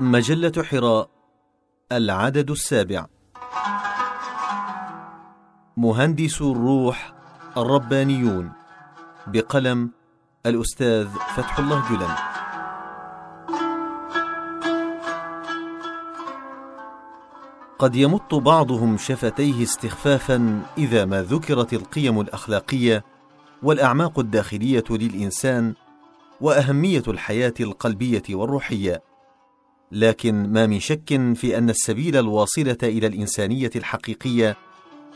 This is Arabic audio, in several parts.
مجلة حراء العدد السابع. مهندس الروح الربانيون بقلم الأستاذ فتح الله جلن. قد يمط بعضهم شفتيه استخفافا إذا ما ذكرت القيم الأخلاقية والأعماق الداخلية للإنسان وأهمية الحياة القلبية والروحية. لكن ما من شك في أن السبيل الواصلة إلى الإنسانية الحقيقية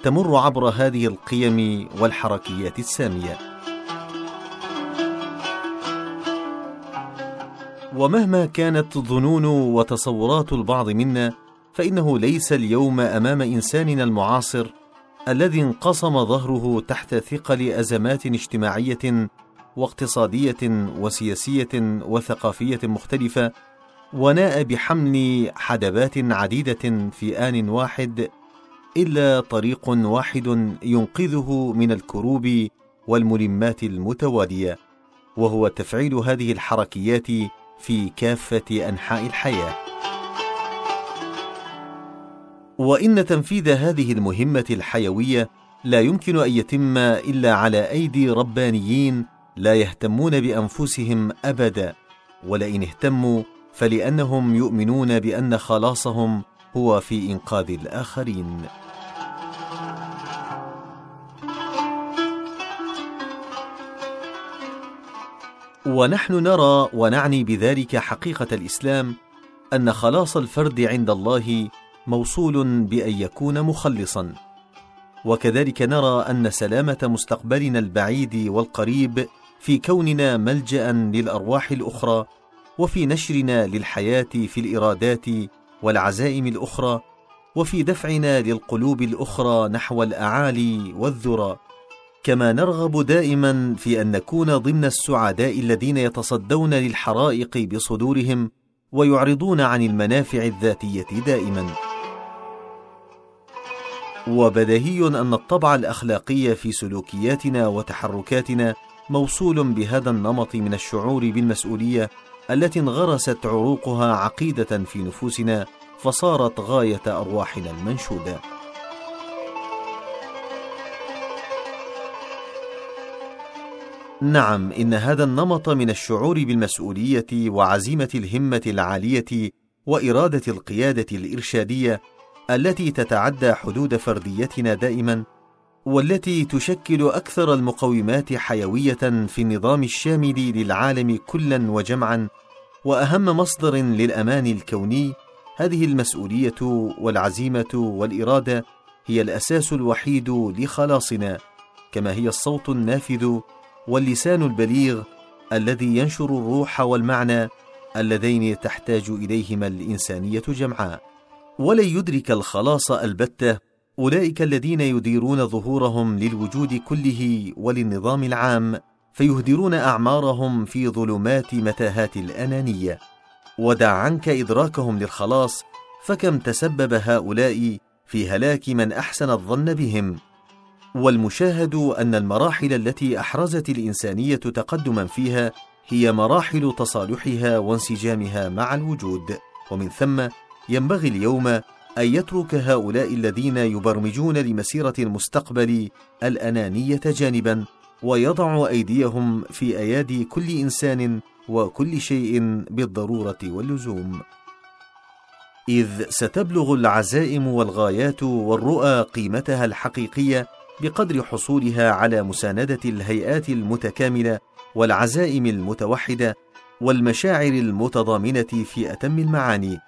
تمر عبر هذه القيم والحركيات السامية. ومهما كانت ظنون وتصورات البعض منا فإنه ليس اليوم أمام إنساننا المعاصر الذي انقصم ظهره تحت ثقل أزمات اجتماعية واقتصادية وسياسية وثقافية مختلفة وناء بحمل حدبات عديدة في آن واحد إلا طريق واحد ينقذه من الكروب والملمات المتواليه وهو تفعيل هذه الحركيات في كافة أنحاء الحياة. وإن تنفيذ هذه المهمة الحيوية لا يمكن أن يتم إلا على أيدي ربانيين لا يهتمون بأنفسهم أبدا ولئن اهتموا فلأنهم يؤمنون بأن خلاصهم هو في إنقاذ الآخرين. ونحن نرى ونعني بذلك حقيقة الإسلام أن خلاص الفرد عند الله موصول بأن يكون مخلصا. وكذلك نرى أن سلامة مستقبلنا البعيد والقريب في كوننا ملجأ للأرواح الأخرى وفي نشرنا للحياة في الإرادات والعزائم الأخرى وفي دفعنا للقلوب الأخرى نحو الأعالي والذرى. كما نرغب دائما في أن نكون ضمن السعداء الذين يتصدون للحرائق بصدورهم ويعرضون عن المنافع الذاتية دائما. وبديهي أن الطبع الأخلاقي في سلوكياتنا وتحركاتنا موصول بهذا النمط من الشعور بالمسؤولية التي انغرست عروقها عقيدة في نفوسنا فصارت غاية أرواحنا المنشودة. نعم إن هذا النمط من الشعور بالمسؤولية وعزيمة الهمة العالية وإرادة القيادة الإرشادية التي تتعدى حدود فرديتنا دائما والتي تشكل أكثر المقومات حيوية في النظام الشامل للعالم كلا وجمعا وأهم مصدر للأمان الكوني هذه المسؤولية والعزيمة والإرادة هي الأساس الوحيد لخلاصنا كما هي الصوت النافذ واللسان البليغ الذي ينشر الروح والمعنى اللذين تحتاج إليهما الإنسانية جمعاء ولن يدرك الخلاص البتة أولئك الذين يديرون ظهورهم للوجود كله وللنظام العام فيهدرون أعمارهم في ظلمات متاهات الأنانية. ودع عنك إدراكهم للخلاص فكم تسبب هؤلاء في هلاك من أحسن الظن بهم. والمشاهد أن المراحل التي أحرزت الإنسانية تقدما فيها هي مراحل تصالحها وانسجامها مع الوجود. ومن ثم ينبغي اليوم أن يترك هؤلاء الذين يبرمجون لمسيرة المستقبل الأنانية جانبا ويضع أيديهم في أيادي كل إنسان وكل شيء بالضرورة واللزوم. إذ ستبلغ العزائم والغايات والرؤى قيمتها الحقيقية بقدر حصولها على مساندة الهيئات المتكاملة والعزائم المتوحدة والمشاعر المتضامنة في اتم المعاني.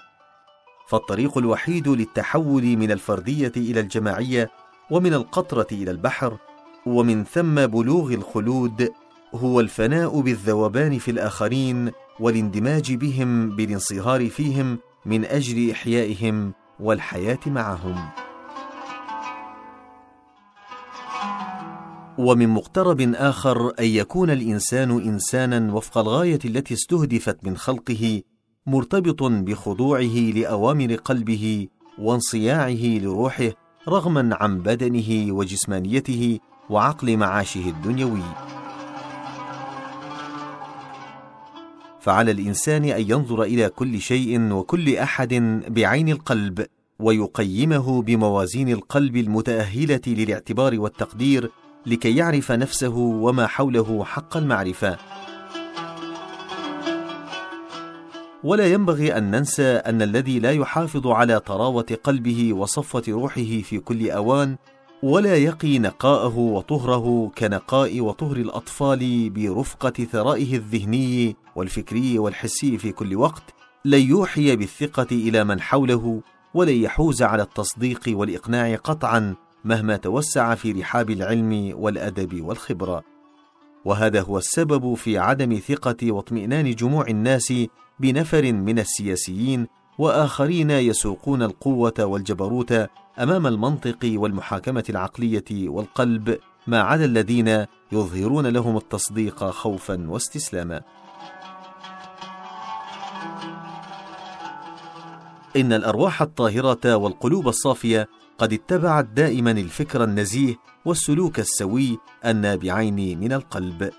فالطريق الوحيد للتحول من الفردية إلى الجماعية ومن القطرة إلى البحر ومن ثم بلوغ الخلود هو الفناء بالذوبان في الآخرين والاندماج بهم بالانصهار فيهم من أجل إحيائهم والحياة معهم. ومن مقترب آخر أن يكون الإنسان إنسانا وفق الغاية التي استهدفت من خلقه مرتبط بخضوعه لأوامر قلبه وانصياعه لروحه رغما عن بدنه وجسمانيته وعقل معاشه الدنيوي. فعلى الإنسان أن ينظر إلى كل شيء وكل أحد بعين القلب ويقيمه بموازين القلب المتأهلة للاعتبار والتقدير لكي يعرف نفسه وما حوله حق المعرفة. ولا ينبغي أن ننسى أن الذي لا يحافظ على طراوة قلبه وصفوة روحه في كل أوان ولا يقي نقاءه وطهره كنقاء وطهر الأطفال برفقة ثرائه الذهني والفكري والحسي في كل وقت لن يوحي بالثقة إلى من حوله ولن يحوز على التصديق والإقناع قطعا مهما توسع في رحاب العلم والأدب والخبرة. وهذا هو السبب في عدم ثقة واطمئنان جموع الناس بنفر من السياسيين وآخرين يسوقون القوة والجبروت أمام المنطق والمحاكمة العقلية والقلب ما عدا الذين يظهرون لهم التصديق خوفا واستسلاما. إن الأرواح الطاهرة والقلوب الصافية قد اتبعت دائما الفكر النزيه والسلوك السوي النابعين من القلب.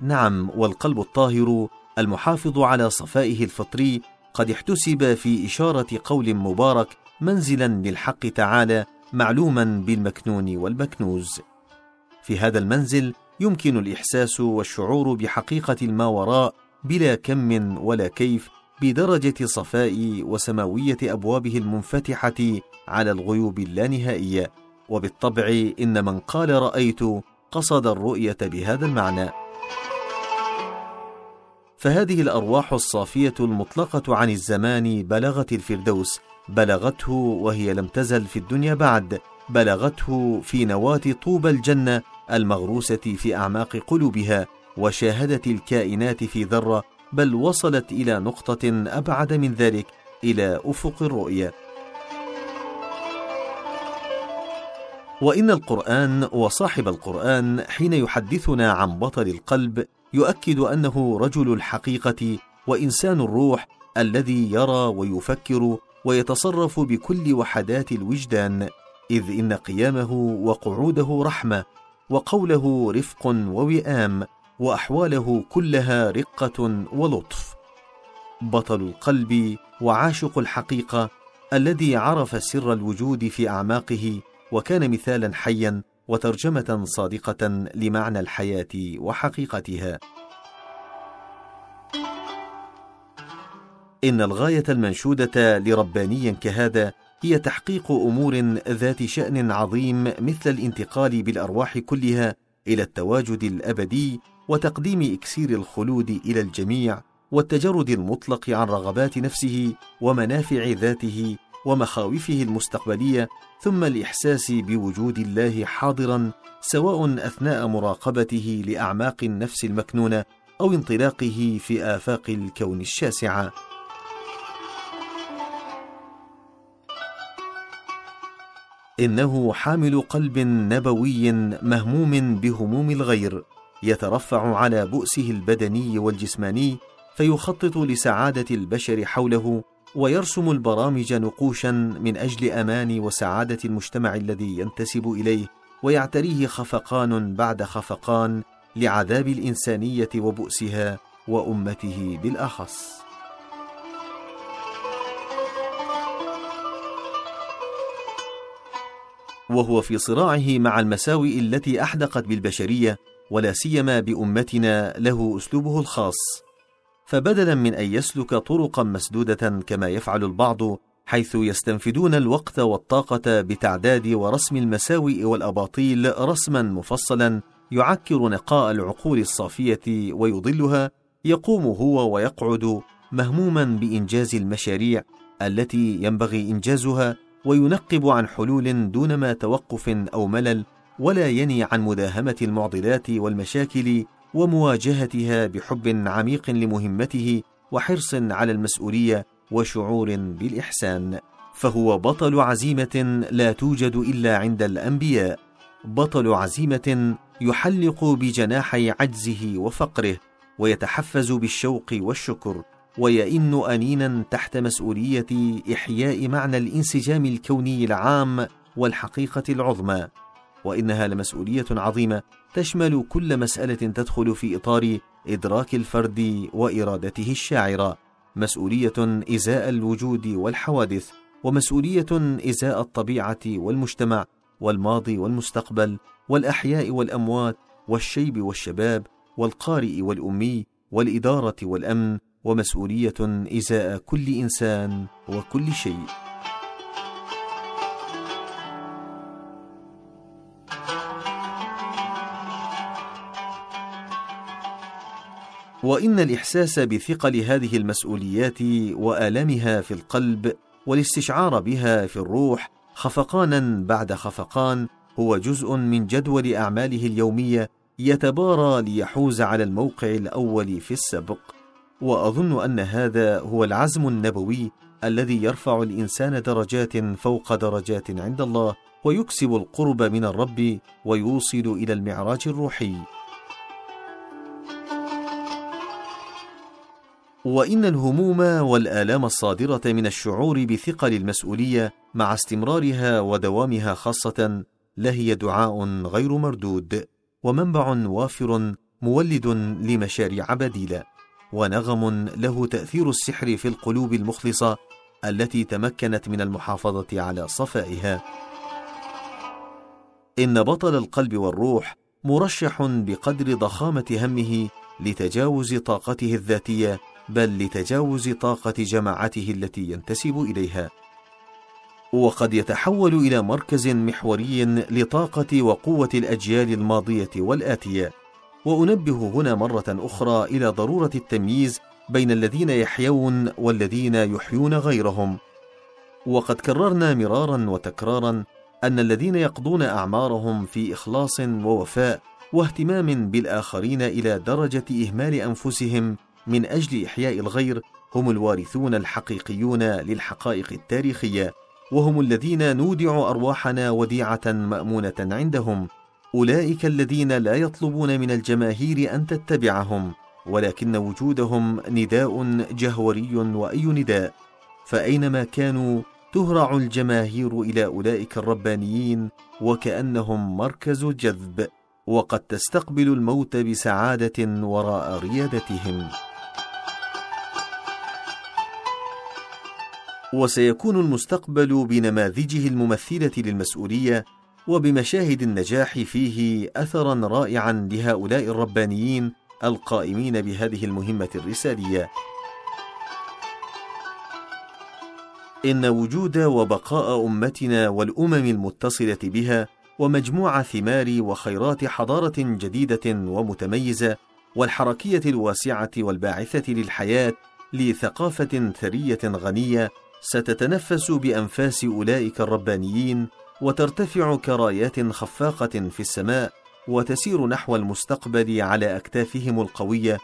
نعم والقلب الطاهر المحافظ على صفائه الفطري قد احتسب في إشارة قول مبارك منزلا للحق تعالى معلوما بالمكنون والمكنوز. في هذا المنزل يمكن الإحساس والشعور بحقيقة الماوراء بلا كم ولا كيف بدرجة صفاء وسماوية أبوابه المنفتحة على الغيوب اللانهائية. وبالطبع إن من قال رأيت قصد الرؤية بهذا المعنى. فهذه الأرواح الصافية المطلقة عن الزمان بلغت الفردوس بلغته وهي لم تزل في الدنيا بعد بلغته في نواة طوبى الجنة المغروسة في أعماق قلوبها وشاهدت الكائنات في ذرة بل وصلت إلى نقطة أبعد من ذلك إلى أفق الرؤيه وإن القرآن وصاحب القرآن حين يحدثنا عن بطل القلب يؤكد أنه رجل الحقيقة وإنسان الروح الذي يرى ويفكر ويتصرف بكل وحدات الوجدان إذ إن قيامه وقعوده رحمة وقوله رفق ووئام وأحواله كلها رقة ولطف. بطل القلب وعاشق الحقيقة الذي عرف سر الوجود في أعماقه وكان مثالا حيا وترجمة صادقة لمعنى الحياة وحقيقتها. إن الغاية المنشودة لرباني كهذا هي تحقيق أمور ذات شأن عظيم مثل الانتقال بالأرواح كلها إلى التواجد الأبدي وتقديم إكسير الخلود إلى الجميع والتجرد المطلق عن رغبات نفسه ومنافع ذاته ومخاوفه المستقبلية ثم الاحساس بوجود الله حاضرا سواء أثناء مراقبته لأعماق النفس المكنونة أو انطلاقه في آفاق الكون الشاسعة. إنه حامل قلب نبوي مهموم بهموم الغير يترفع على بؤسه البدني والجسماني فيخطط لسعادة البشر حوله ويرسم البرامج نقوشا من أجل أمان وسعادة المجتمع الذي ينتسب إليه ويعتريه خفقان بعد خفقان لعذاب الإنسانية وبؤسها وأمته بالأخص. وهو في صراعه مع المساوئ التي أحدقت بالبشرية ولا سيما بأمتنا له أسلوبه الخاص. فبدلا من أن يسلك طرقا مسدودة كما يفعل البعض حيث يستنفدون الوقت والطاقة بتعداد ورسم المساوئ والأباطيل رسما مفصلا يعكر نقاء العقول الصافية ويضلها يقوم هو ويقعد مهموما بإنجاز المشاريع التي ينبغي إنجازها وينقب عن حلول دون ما توقف أو ملل ولا يني عن مداهمة المعضلات والمشاكل ومواجهتها بحب عميق لمهمته وحرص على المسؤولية وشعور بالإحسان. فهو بطل عزيمة لا توجد إلا عند الأنبياء. بطل عزيمة يحلق بجناحي عجزه وفقره ويتحفز بالشوق والشكر ويئن أنينا تحت مسؤولية إحياء معنى الانسجام الكوني العام والحقيقة العظمى. وإنها لمسؤولية عظيمة تشمل كل مسألة تدخل في إطار إدراك الفرد وإرادته الشاعرة مسؤولية إزاء الوجود والحوادث ومسؤولية إزاء الطبيعة والمجتمع والماضي والمستقبل والأحياء والأموات والشيب والشباب والقارئ والأمي والإدارة والأمن ومسؤولية إزاء كل إنسان وكل شيء. وإن الإحساس بثقل هذه المسؤوليات وآلامها في القلب والاستشعار بها في الروح خفقانا بعد خفقان هو جزء من جدول أعماله اليومية يتبارى ليحوز على الموقع الأول في السبق. وأظن أن هذا هو العزم النبوي الذي يرفع الإنسان درجات فوق درجات عند الله ويكسب القرب من الرب ويوصل إلى المعراج الروحي. وإن الهموم والآلام الصادرة من الشعور بثقل المسؤولية مع استمرارها ودوامها خاصة لهي دعاء غير مردود ومنبع وافر مولد لمشاريع بديلة ونغم له تأثير السحر في القلوب المخلصة التي تمكنت من المحافظة على صفائها. إن بطل القلب والروح مرشح بقدر ضخامة همه لتجاوز طاقته الذاتية بل لتجاوز طاقة جماعته التي ينتسب إليها. وقد يتحول إلى مركز محوري لطاقة وقوة الأجيال الماضية والآتية. وأنبه هنا مرة أخرى إلى ضرورة التمييز بين الذين يحيون والذين يحيون غيرهم. وقد كررنا مرارا وتكرارا أن الذين يقضون أعمارهم في إخلاص ووفاء واهتمام بالآخرين إلى درجة إهمال أنفسهم من أجل إحياء الغير هم الوارثون الحقيقيون للحقائق التاريخية وهم الذين نودع أرواحنا وديعة مأمونة عندهم. أولئك الذين لا يطلبون من الجماهير أن تتبعهم ولكن وجودهم نداء جهوري وأي نداء. فأينما كانوا تهرع الجماهير إلى أولئك الربانيين وكأنهم مركز جذب وقد تستقبل الموت بسعادة وراء ريادتهم. وسيكون المستقبل بنماذجه الممثلة للمسؤولية وبمشاهد النجاح فيه اثرا رائعا لهؤلاء الربانيين القائمين بهذه المهمة الرسالية. إن وجود وبقاء أمتنا والأمم المتصلة بها ومجموع ثمار وخيرات حضارة جديدة ومتميزة والحركية الواسعة والباعثة للحياة لثقافة ثرية غنية ستتنفس بأنفاس أولئك الربانيين وترتفع كرايات خفاقة في السماء وتسير نحو المستقبل على أكتافهم القوية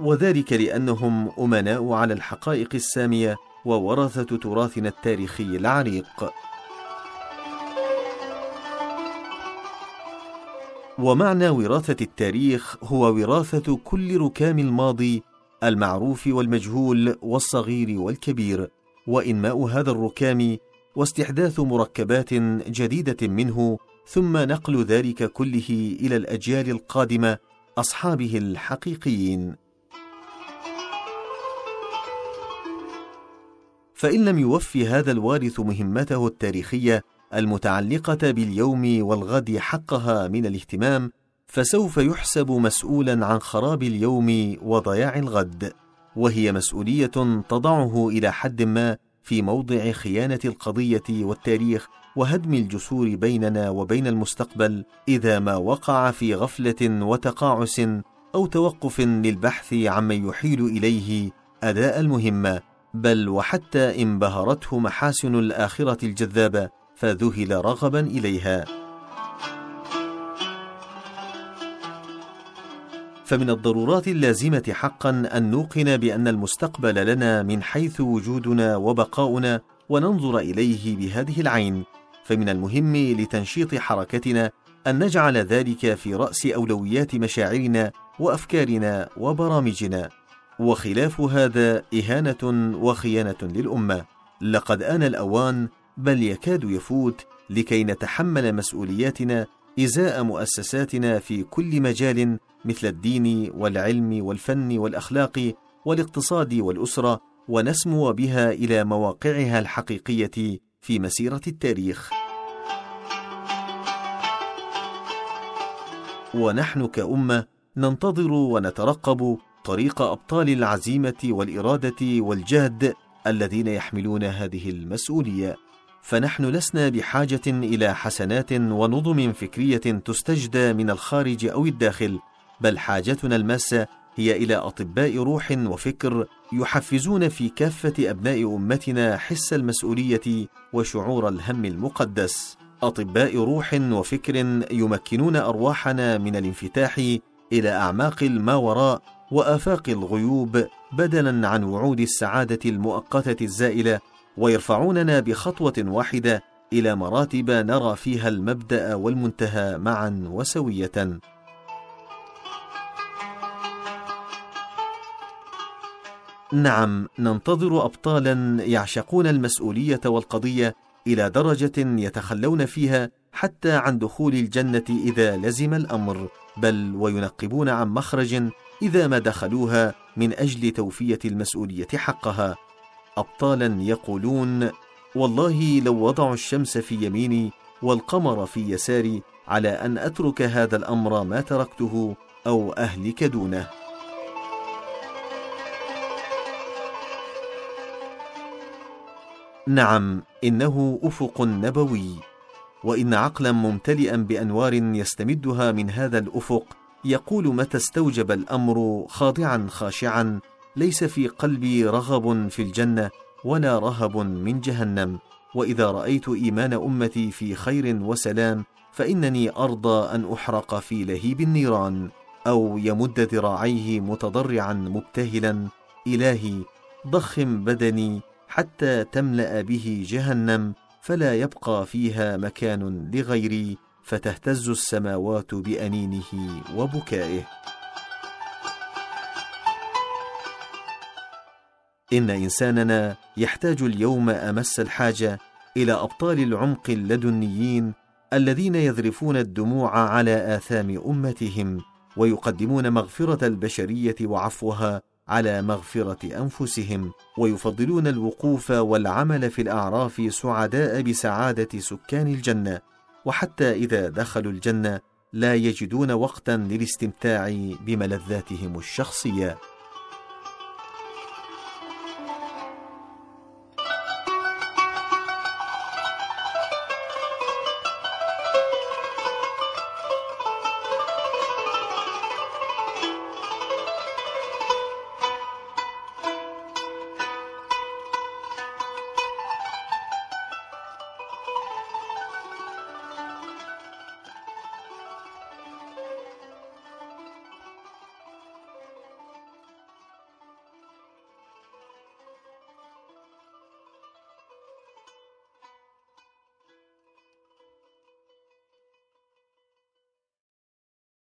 وذلك لأنهم أمناء على الحقائق السامية وورثه تراثنا التاريخي العريق ومعنى وراثة التاريخ هو وراثة كل ركام الماضي المعروف والمجهول والصغير والكبير. وإنماء هذا الركام واستحداث مركبات جديدة منه ثم نقل ذلك كله إلى الأجيال القادمة أصحابه الحقيقيين. فإن لم يوفي هذا الوارث مهمته التاريخية المتعلقة باليوم والغد حقها من الاهتمام فسوف يحسب مسؤولا عن خراب اليوم وضياع الغد. وهي مسؤولية تضعه إلى حد ما في موضع خيانة القضية والتاريخ وهدم الجسور بيننا وبين المستقبل إذا ما وقع في غفلة وتقاعس أو توقف للبحث عمن يحيل إليه أداء المهمة. بل وحتى إن بهرته محاسن الآخرة الجذابة فذهل رغبا إليها. فمن الضرورات اللازمة حقا أن نوقن بأن المستقبل لنا من حيث وجودنا وبقاؤنا وننظر إليه بهذه العين. فمن المهم لتنشيط حركتنا أن نجعل ذلك في رأس أولويات مشاعرنا وأفكارنا وبرامجنا. وخلاف هذا إهانة وخيانة للأمة. لقد آن الأوان بل يكاد يفوت لكي نتحمل مسؤولياتنا إزاء مؤسساتنا في كل مجال مثل الدين والعلم والفن والأخلاق والاقتصاد والأسرة ونسمو بها إلى مواقعها الحقيقية في مسيرة التاريخ. ونحن كأمة ننتظر ونترقب طريق أبطال العزيمة والإرادة والجهد الذين يحملون هذه المسؤولية. فنحن لسنا بحاجة إلى حسنات ونظم فكرية تستجدى من الخارج أو الداخل بل حاجتنا الماسه هي إلى أطباء روح وفكر يحفزون في كافة أبناء أمتنا حس المسؤولية وشعور الهم المقدس. أطباء روح وفكر يمكنون أرواحنا من الانفتاح إلى أعماق الماوراء وآفاق الغيوب بدلا عن وعود السعادة المؤقتة الزائلة ويرفعوننا بخطوة واحدة إلى مراتب نرى فيها المبدأ والمنتهى معا وسوية. نعم ننتظر ابطالا يعشقون المسؤولية والقضية إلى درجة يتخلون فيها حتى عن دخول الجنة إذا لزم الأمر بل وينقبون عن مخرج إذا ما دخلوها من أجل توفية المسؤولية حقها. ابطالا يقولون والله لو وضعوا الشمس في يميني والقمر في يساري على أن أترك هذا الأمر ما تركته أو أهلك دونه. نعم إنه أفق نبوي. وإن عقلا ممتلئا بأنوار يستمدها من هذا الأفق يقول متى استوجب الأمر خاضعا خاشعا ليس في قلبي رغب في الجنة ولا رهب من جهنم. وإذا رأيت إيمان أمتي في خير وسلام فإنني أرضى أن أحرق في لهيب النيران أو يمد ذراعيه متضرعا مبتهلا. إلهي ضخم بدني حتى تملأ به جهنم فلا يبقى فيها مكان لغيري فتهتز السماوات بأنينه وبكائه. إن إنساننا يحتاج اليوم أمس الحاجة إلى أبطال العمق اللدنيين الذين يذرفون الدموع على آثام أمتهم ويقدمون مغفرة البشرية وعفوها على مغفرة أنفسهم ويفضلون الوقوف والعمل في الأعراف سعداء بسعادة سكان الجنة. وحتى إذا دخلوا الجنة لا يجدون وقتا للاستمتاع بملذاتهم الشخصية.